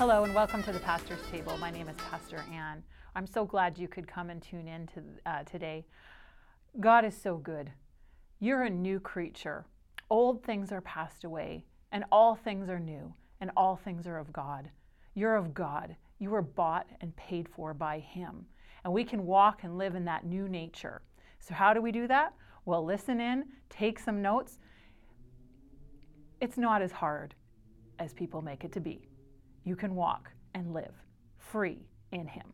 Hello and welcome to the Pastor's Table. My name is Pastor Ann. I'm so glad you could come and tune in to, uh, today. God is so good. You're a new creature. Old things are passed away, and all things are new, and all things are of God. You're of God. You were bought and paid for by Him. And we can walk and live in that new nature. So, how do we do that? Well, listen in, take some notes. It's not as hard as people make it to be. You can walk and live free in Him.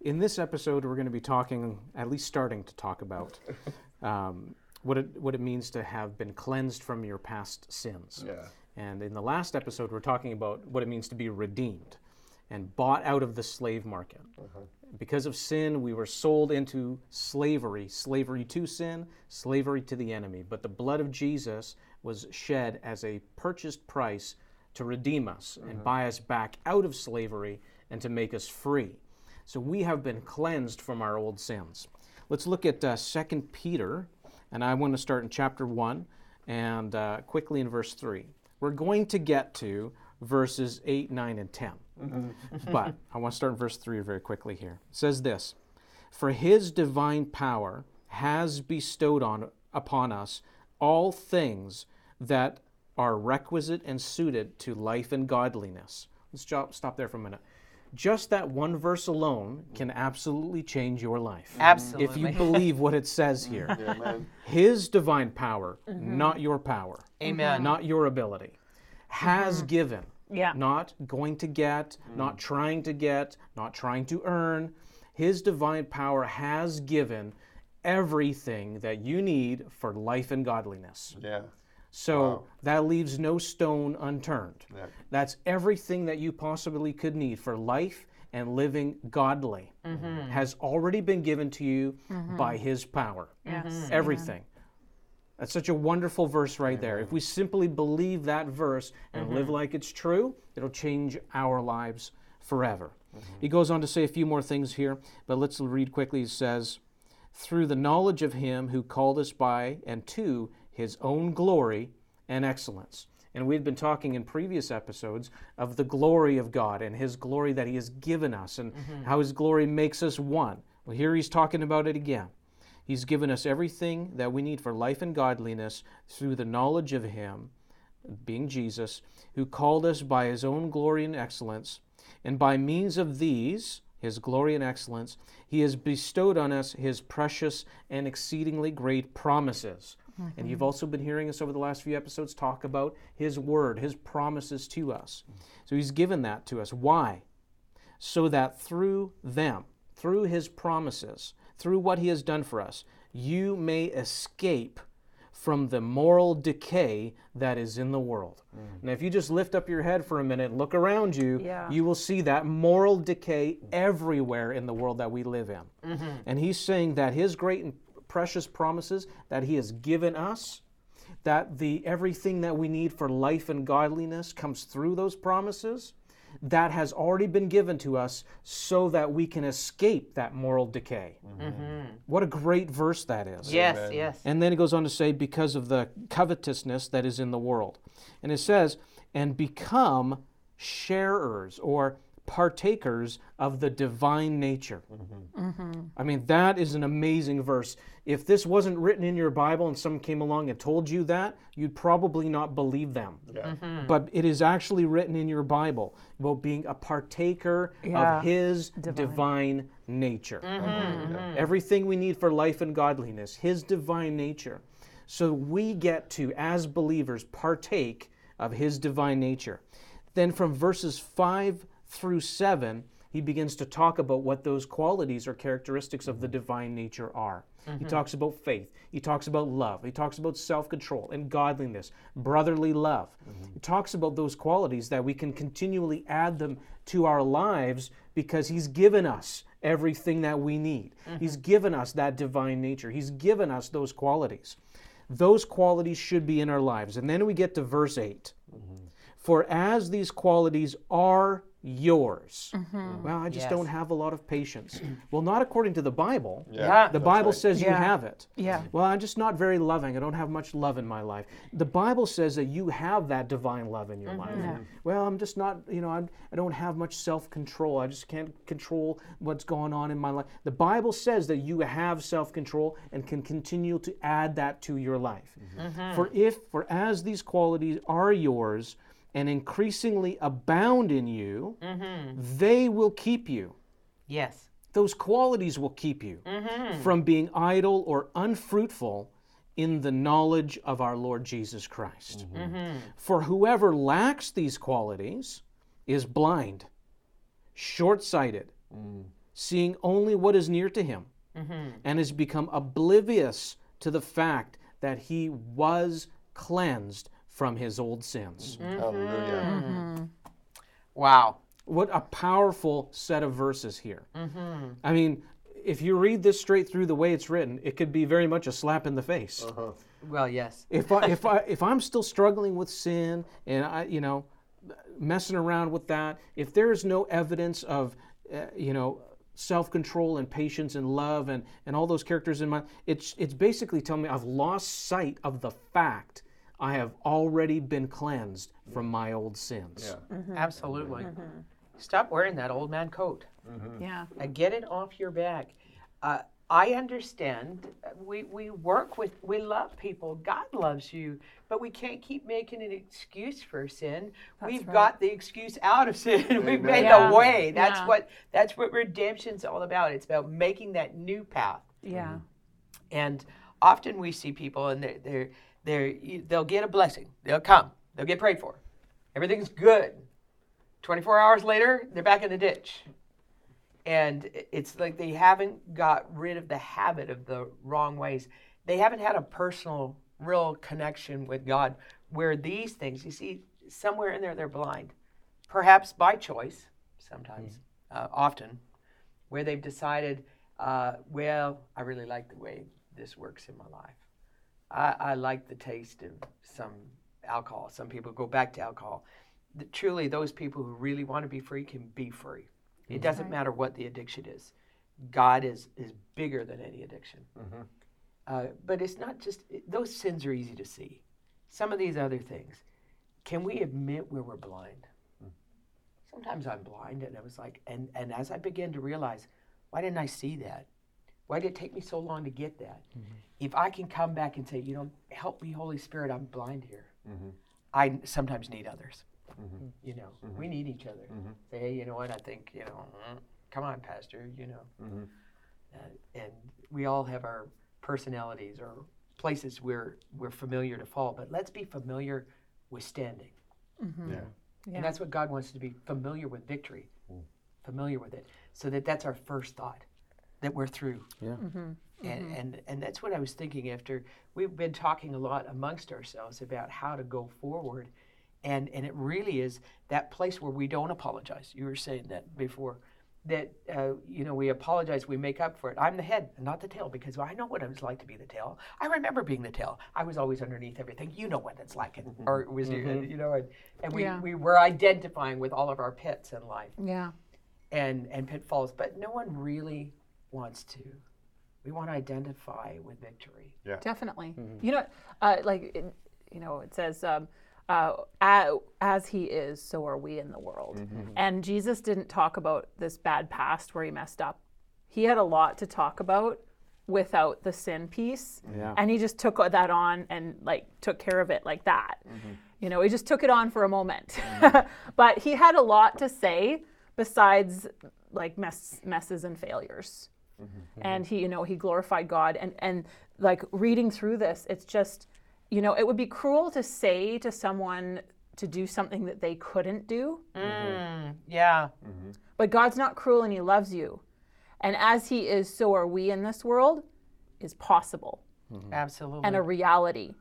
In this episode, we're going to be talking, at least starting to talk about, um, what it what it means to have been cleansed from your past sins. Yeah. And in the last episode, we're talking about what it means to be redeemed and bought out of the slave market. Because of sin, we were sold into slavery, slavery to sin, slavery to the enemy. But the blood of Jesus was shed as a purchased price to redeem us and buy us back out of slavery and to make us free. So we have been cleansed from our old sins. Let's look at uh, 2 Peter, and I want to start in chapter 1 and uh, quickly in verse 3. We're going to get to verses 8, 9, and 10. but I want to start in verse 3 very quickly here. It says this For his divine power has bestowed on, upon us all things that are requisite and suited to life and godliness. Let's stop, stop there for a minute. Just that one verse alone can absolutely change your life. Absolutely. If you believe what it says here. Amen. His divine power, mm-hmm. not your power, Amen. not your ability, has mm-hmm. given. Yeah. Not going to get, mm. not trying to get, not trying to earn. His divine power has given everything that you need for life and godliness. Yeah. So that leaves no stone unturned. Yeah. That's everything that you possibly could need for life and living godly mm-hmm. has already been given to you mm-hmm. by His power. Yes. Mm-hmm. Everything. That's such a wonderful verse right there. If we simply believe that verse and live like it's true, it'll change our lives forever. He goes on to say a few more things here, but let's read quickly. He says, Through the knowledge of Him who called us by and to His own glory and excellence. And we've been talking in previous episodes of the glory of God and His glory that He has given us and mm-hmm. how His glory makes us one. Well, here He's talking about it again. He's given us everything that we need for life and godliness through the knowledge of Him, being Jesus, who called us by His own glory and excellence. And by means of these, His glory and excellence, He has bestowed on us His precious and exceedingly great promises. Oh, and you've also been hearing us over the last few episodes talk about His word, His promises to us. So He's given that to us. Why? so that through them, through his promises, through what he has done for us, you may escape from the moral decay that is in the world. Mm. Now, if you just lift up your head for a minute and look around you, Yeah. you will see that moral decay everywhere in the world that we live in. Mm-hmm. And he's saying that his great and precious promises that he has given us, that the everything that we need for life and godliness comes through those promises that has already been given to us so that we can escape that moral decay. Mm-hmm. What a great verse that is. Yes, yes. And then it goes on to say, because of the covetousness that is in the world. And it says, and become sharers or partakers of the divine nature. Mm-hmm. I mean, that is an amazing verse. If this wasn't written in your Bible and someone came along and told you that, you'd probably not believe them. Yeah. Mm-hmm. But it is actually written in your Bible about being a partaker Yeah. of His divine, nature. Mm-hmm, Everything we need for life and godliness, His divine nature. So we get to, as believers, partake of His divine nature. Then from verses 5 through 7, he begins to talk about what those qualities or characteristics of the mm-hmm. divine nature are. He mm-hmm. talks about faith. He talks about love. He talks about self control and godliness, brotherly love. Mm-hmm. He talks about those qualities that we can continually add them to our lives because He's given us everything that we need. He's given us that divine nature. He's given us those qualities. Those qualities should be in our lives. And then we get to verse 8. For as these qualities are yours. Mm-hmm. Well, I just Yes. don't have a lot of patience. well, not according to the Bible. Yeah. The Bible right. says you have it. Yeah. Well, I'm just not very loving. I don't have much love in my life. The Bible says that you have that divine love in your mm-hmm. life. Well, I'm just not, you know, I'm, I don't have much self control. I just can't control what's going on in my life. The Bible says that you have self control and can continue to add that to your life. Mm-hmm. For if, for as these qualities are yours and increasingly abound in you, mm-hmm. they will keep you. Yes. those qualities will keep you mm-hmm. from being idle or unfruitful in the knowledge of our Lord Jesus Christ. Mm-hmm. For whoever lacks these qualities is blind, short sighted, mm. seeing only what is near to him, and has become oblivious to the fact that he was cleansed from his old sins. Mm-hmm. Hallelujah. Mm-hmm. Wow. What a powerful set of verses here. Mm-hmm. I mean, if you read this straight through the way it's written, it could be very much a slap in the face. Uh-huh. Well, yes. If I, if I if I'm still struggling with sin and I you know messing around with that, if there is no evidence of uh, you know self-control and patience and love and and all those characters in my it's it's basically telling me I've lost sight of the fact I have already been cleansed from my old sins. Yeah. Mm-hmm. Mm-hmm. Absolutely. Mm-hmm. Stop wearing that old man coat. Yeah. Uh, get it off your back. Uh, I understand. We, we work with, we love people. God loves you, but we can't keep making an excuse for sin. We've right. got the excuse out of sin. We've made Yeah. the way. That's Yeah. what that's what redemption's all about. It's about making that new path. Yeah. And often we see people, and they're, they're, they're, you- they'll get a blessing. They'll come. They'll get prayed for. Everything's good. 24 hours later, they're back in the ditch. And it's like they haven't got rid of the habit of the wrong ways. They haven't had a personal, real connection with God where these things, you see, somewhere in there, they're blind. Perhaps by choice, sometimes, uh, often, where they've decided, uh, well, I really like the way this works in my life. I, I like the taste of some alcohol. Some people go back to alcohol. The, truly, those people who really want to be free can be free. It mm-hmm. doesn't matter what the addiction is. God is is bigger than any addiction. Mm-hmm. Uh, but it's not just it- those sins are easy to see. Some of these other things, can we admit where we're blind? Hmm. Sometimes I'm blind, and I was like, and and as I begin to realize, why didn't I see that? Why did it take me so long to get that? Mm-hmm. If I can come back and say, you know, help me, Holy Spirit, I'm blind here. Mm-hmm. I sometimes need others. Mm-hmm. You know, we need each other. Say, hey, you know what? I think, you know, mm, come on, Pastor, you know. Uh, and we all have our personalities or places where we're familiar to fall, but let's be familiar with standing. Yeah. And that's what God wants us to be familiar with victory, mm. familiar with it, so that that's our first thought, that we're through. Yeah. Mm-hmm. And, mm-hmm. and and that's what I was thinking after we've been talking a lot amongst ourselves about how to go forward, and and it really is that place where we don't apologize. You were saying that before, that uh, you know we apologize, we make up for it. I'm the head not the tail because I know what it was like to be the tail. I remember being the tail. I was always underneath everything. You know what it's like, and, mm-hmm. or it was you- you know, and, and we Yeah. we were identifying with all of our pits in life Yeah. and and pitfalls, but no one really wants to. We want to identify with victory. Yeah, Definitely. You know, uh, like, it, you know, it says, um, uh, as he is, so are we in the world. And Jesus didn't talk about this bad past where he messed up. He had a lot to talk about without the sin piece. Yeah. And he just took that on and like took care of it like that. You know, he just took it on for a moment. but he had a lot to say besides like mess, messes and failures Mm-hmm. and he you know he glorified god. And and like reading through this it's just you know it would be cruel to say to someone to do something that they couldn't do. Mm, yeah. Mm-hmm. but god's not cruel and he loves you. And as he is so are we in this world is possible. Absolutely. and a reality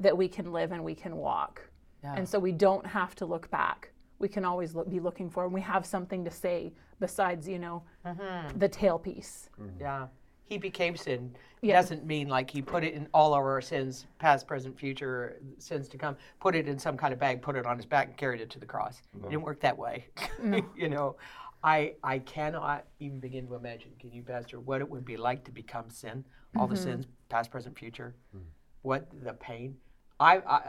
that we can live and we can walk. Yeah. and so we don't have to look back we can always look, be looking for and we have something to say besides you know mm-hmm. the tail piece mm-hmm. yeah. he became sin Yeah. doesn't mean like he put it in all of our sins, past, present, future, sins to come, put it in some kind of bag, put it on his back, and carried it to the cross. It mm-hmm. didn't work that way. you know, I I cannot even begin to imagine. Can you, Pastor, what it would be like to become sin, all the sins, past, present, future, mm. what the pain. I, I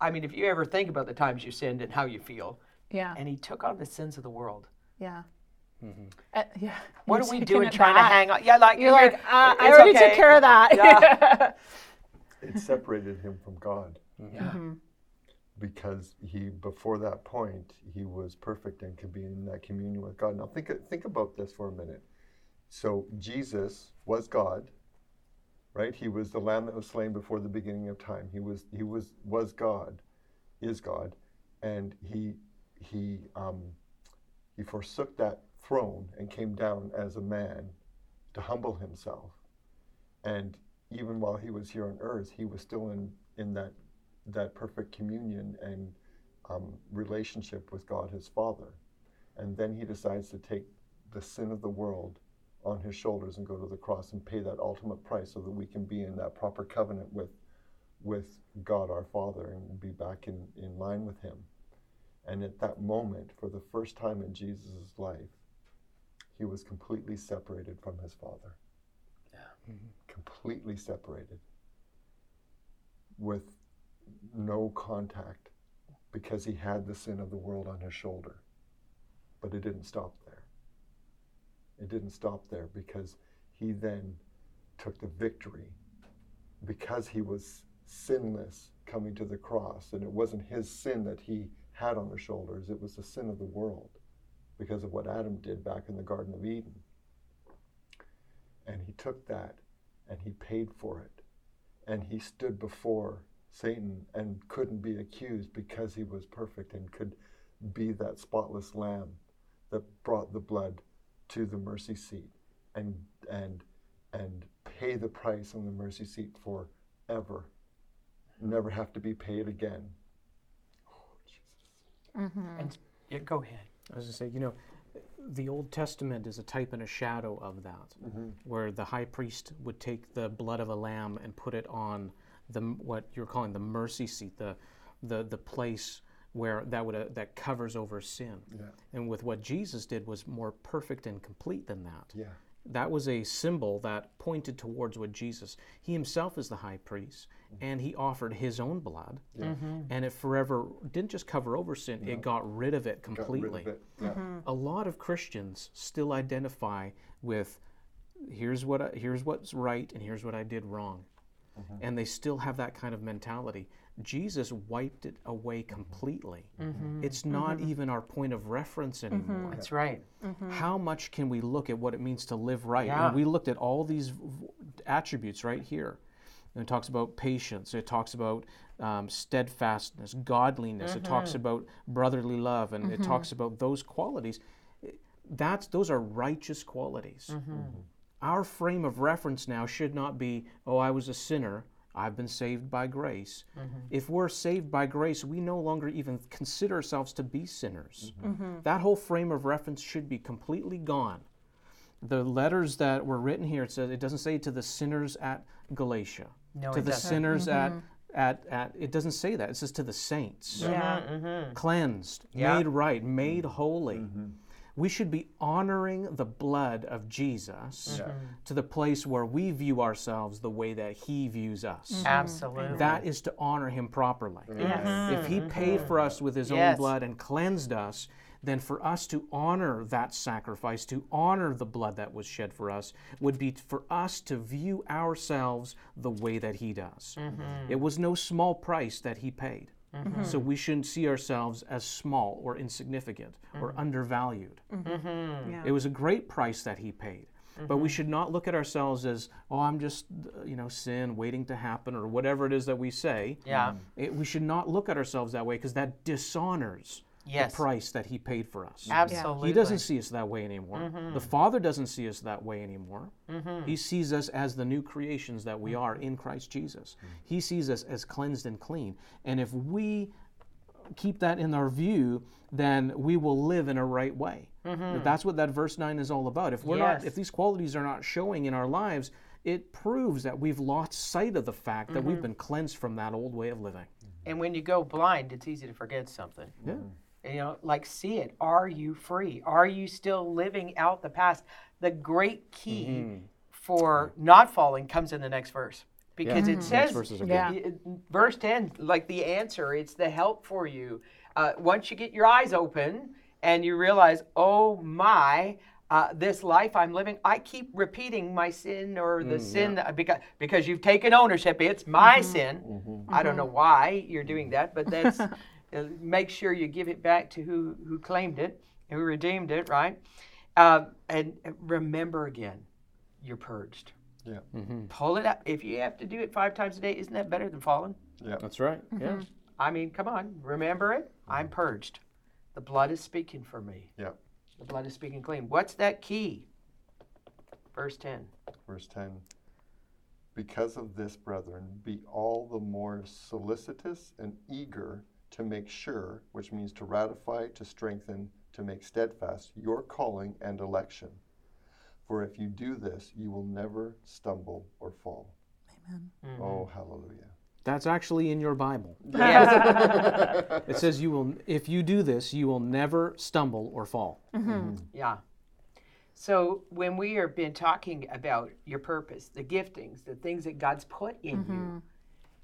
I mean, if you ever think about the times you sinned and how you feel, Yeah. and he took on the sins of the world. Yeah. Uh, yeah. What You're we taking doing it trying to hang on? Yeah, like You're like, uh, I already okay. took care of that. Yeah. It separated him from God Yeah. Mm-hmm. because he, before that point, he was perfect and could be in that communion with God. Now think think about this for a minute. So Jesus was God, right? He was the Lamb that was slain before the beginning of time. He was he was was God, is God, and he he um, he forsook that throne and came down as a man to humble himself. And even while he was here on earth, he was still in, in that, that perfect communion and um, relationship with God his Father. And then he decides to take the sin of the world on his shoulders and go to the cross and pay that ultimate price so that we can be in that proper covenant with, with God our Father and be back in, in line with him. And at that moment, for the first time in Jesus' life, he was completely separated from his Father. Yeah. Mm-hmm. Completely separated. With no contact because he had the sin of the world on his shoulder. But it didn't stop there. It didn't stop there because he then took the victory because he was sinless coming to the cross. And it wasn't his sin that he had on his shoulders, it was the sin of the world because of what Adam did back in the Garden of Eden. And he took that and he paid for it. And he stood before Satan and couldn't be accused because he was perfect and could be that spotless lamb that brought the blood to the mercy seat and and and pay the price on the mercy seat forever. Never have to be paid again. Jesus. And yeah, go ahead. I was going to say, you know, the Old Testament is a type and a shadow of that, where the high priest would take the blood of a lamb and put it on the what you're calling the mercy seat, the the the place where that would uh, that covers over sin. Yeah. And with what Jesus did was more perfect and complete than that. Yeah. That was a symbol that pointed towards what Jesus. He himself is the high priest, and he offered his own blood, mm-hmm. and it forever didn't just cover over sin; it got rid of it Got completely. rid of it. Yeah. Mm-hmm. A lot of Christians still identify with, "Here's what I, here's what's right, and here's what I did wrong," Mm-hmm. and they still have that kind of mentality. Jesus wiped it away mm-hmm. completely. Mm-hmm. It's not even our point of reference anymore. That's right. How much can we look at what it means to live right? Yeah. And we looked at all these v- attributes right here. And it talks about patience. It talks about um, steadfastness, godliness. It talks about brotherly love, and it talks about those qualities. That's those are righteous qualities. Our frame of reference now should not be, oh, I was a sinner. I've been saved by grace. Mm-hmm. If we're saved by grace, we no longer even consider ourselves to be sinners. Mm-hmm. Mm-hmm. That whole frame of reference should be completely gone. The letters that were written here, it says it doesn't say to the sinners at Galatia, No, to it the doesn't. sinners at, at at it doesn't say that. It says to the saints, Yeah. cleansed, Yeah. made right, made holy. We should be honoring the blood of Jesus mm-hmm. to the place where we view ourselves the way that He views us. Mm-hmm. Absolutely. That is to honor Him properly. Yes. Mm-hmm. If He paid for us with His own blood and cleansed us, then for us to honor that sacrifice, to honor the blood that was shed for us, would be for us to view ourselves the way that He does. It was no small price that He paid. Mm-hmm. So we shouldn't see ourselves as small or insignificant or mm-hmm. undervalued. Mm-hmm. Yeah. It was a great price that he paid. But we should not look at ourselves as, oh, I'm just, you know, sin waiting to happen or whatever it is that we say. Yeah. It, we should not look at ourselves that way because that dishonors Yes. the price that he paid for us. Absolutely. He doesn't see us that way anymore. Mm-hmm. The Father doesn't see us that way anymore. Mm-hmm. He sees us as the new creations that we are in Christ Jesus. Mm-hmm. He sees us as cleansed and clean. And if we keep that in our view, then we will live in a right way. That's what that verse 9 is all about. If we're not if these qualities are not showing in our lives, it proves that we've lost sight of the fact that we've been cleansed from that old way of living. And when you go blind, it's easy to forget something. Yeah. You know, like see it. Are you free? Are you still living out the past? The great key Mm-hmm. for not falling comes in the next verse. Because it Next says, verses are good. Yeah. verse 10, like the answer, it's the help for you. Uh, once you get your eyes open and you realize, oh my, uh, this life I'm living, I keep repeating my sin or the sin that, because, because you've taken ownership. It's my sin. I don't know why you're doing that, but that's uh, make sure you give it back to who, who claimed it, and who redeemed it, right? Um, and remember again, you're purged. Yeah. Pull it up. If you have to do it five times a day, isn't that better than falling? Yeah. That's right. Yeah. I mean, come on, remember it. I'm purged. The blood is speaking for me. Yeah. The blood is speaking clean. What's that key? Verse 10. Verse 10 Because of this, brethren, be all the more solicitous and eager to make sure, which means to ratify, to strengthen, to make steadfast your calling and election. For if you do this, you will never stumble or fall. Amen. Mm-hmm. Oh, hallelujah. That's actually in your Bible. Yes. It says you will if you do this, you will never stumble or fall. Mm-hmm. Mm-hmm. yeah. So when we have been talking about your purpose, the giftings, the things that God's put in you,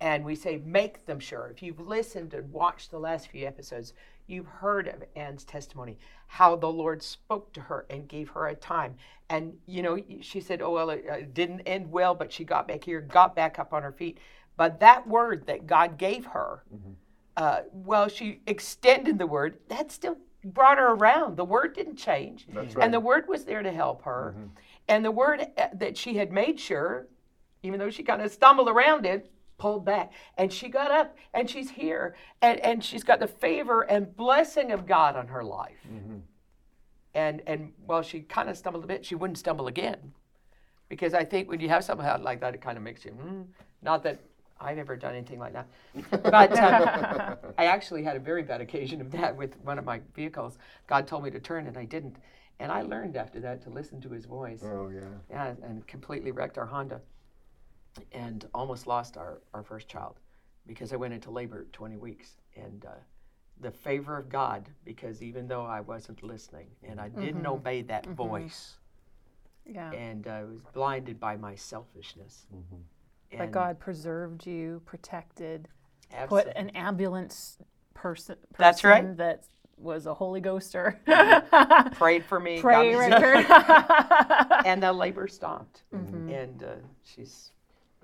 and we say make them sure. If you've listened and watched the last few episodes, you've heard of Anne's testimony, how the Lord spoke to her and gave her a time. And you know, she said, "Oh well, it, uh, didn't end well, but she got back here, got back up on her feet." But that word that God gave her, uh, well, she extended the word. That still brought her around. The word didn't change, That's right. and the word was there to help her. And the word uh, that she had made sure, even though she kind of stumbled around it, pulled back, and she got up, and she's here, and and she's got the favor and blessing of God on her life. And and well, she kind of stumbled a bit, she wouldn't stumble again, because I think when you have something like that, it kind of makes you. Mm, not that I've ever done anything like that, but um, I actually had a very bad occasion of that with one of my vehicles. God told me to turn, and I didn't, and I learned after that to listen to His voice. Oh, yeah. Yeah, and completely wrecked our Honda, and almost lost our our first child, because I went into labor at 20 weeks, and. Uh, the favor of God, because even though I wasn't listening and I didn't obey that voice, Yeah. and I was blinded by my selfishness. But God preserved you, protected, absolutely- put an ambulance person, person That's right. that was a Holy Ghoster. prayed for me, got Pray me right sick, there. and the labor stopped. Mm-hmm. And uh, she's,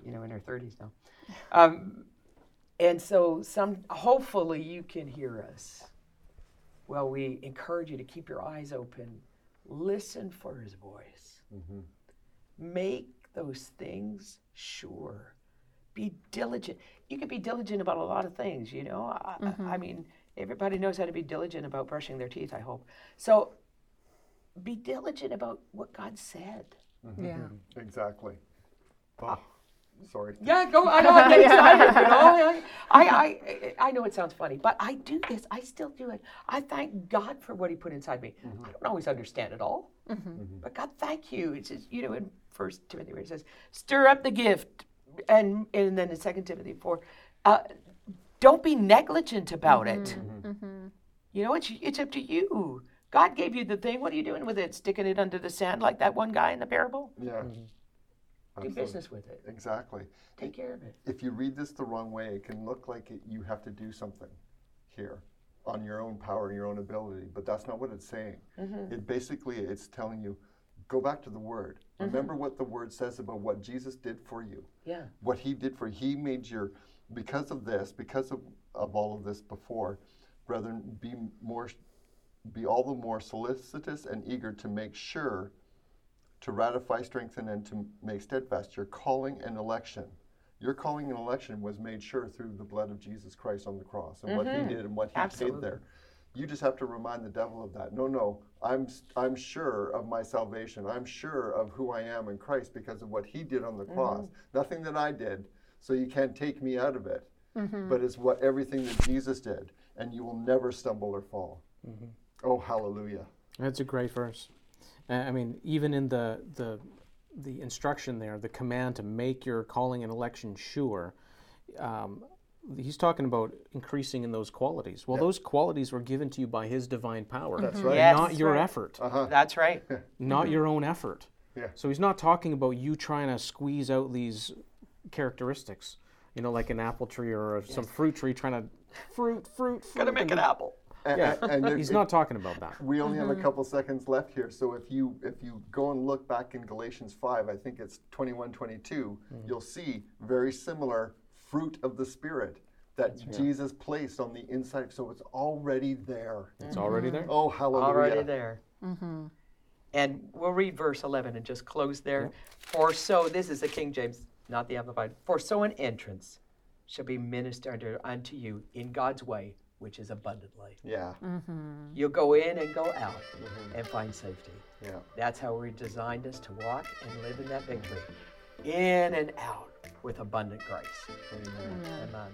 you know, in her 30s now. Um, and so, some hopefully, you can hear us. Well, we encourage you to keep your eyes open, listen for His voice, mm-hmm. make those things sure. Be diligent. You can be diligent about a lot of things, you know. I, I mm-hmm. I mean, everybody knows how to be diligent about brushing their teeth, I hope. So be diligent about what God said. Mm-hmm. yeah. Exactly. Oh, sorry. Yeah, go. I know. I get excited. You know, I, I, I, I know it sounds funny, but I do this. I still do it. I thank God for what He put inside me. Mm-hmm. I don't always understand it all, mm-hmm. Mm-hmm. but God, thank you. It says, you know, in First Timothy, where it says, "Stir up the gift," and and then in Second Timothy four, uh, don't be negligent about it. You know, it's it's up to you. God gave you the thing. What are you doing with it? Sticking it under the sand like that one guy in the parable? Yeah. Do Absolutely. business with it. Exactly. Take care of it. if you read this the wrong way, it can look like it, you have to do something here on your own power, your own ability, but that's not what it's saying. Mm-hmm. It basically it's telling you, go back to the Word. Mm-hmm. Remember what the Word says about what Jesus did for you, Yeah. what He did for you. He made your, because of this, because of, of all of this before, brethren, be more, be all the more solicitous and eager to make sure to ratify, strengthen, and to make steadfast your calling and election. Your calling and election was made sure through the blood of Jesus Christ on the cross and what He mm-hmm. did and what He Absolutely. paid there. You just have to remind the devil of that. No, no, I'm I'm sure of my salvation. I'm sure of who I am in Christ because of what He did on the mm-hmm. cross. Nothing that I did, so you can't take me out of it. Mm-hmm. But it's what everything that Jesus did. and you will never stumble or fall. Oh, hallelujah. That's a great verse. Uh, I mean, even in the the the instruction there, the command to make your calling and election sure, um, he's talking about increasing in those qualities. Well, those qualities were given to you by his divine power. That's right. Yes. Not your right. effort, Uh-huh. That's right. not your own effort. Yeah. So he's not talking about you trying to squeeze out these characteristics, you know, like an apple tree or some fruit tree trying to fruit, fruit, fruit. Gotta make an apple. A- Yeah, a- and he's if- not talking about that. We only have a mm-hmm. couple seconds left here, so if you if you go and look back in Galatians 5, I think it's 21, 22, mm. you'll see very similar fruit of the Spirit that Jesus placed on the inside. So it's already there. It's already there. Oh, hallelujah. Already there. Mm-hmm. And we'll read verse 11 and just close there. For so, this is the King James, not the Amplified. For so an entrance shall be ministered unto you in God's way, which is abundant life. Yeah, mm-hmm. You'll go in and go out mm-hmm. and find safety. yeah. That's how we designed us to walk and live in that victory. In and out with abundant grace. Amen.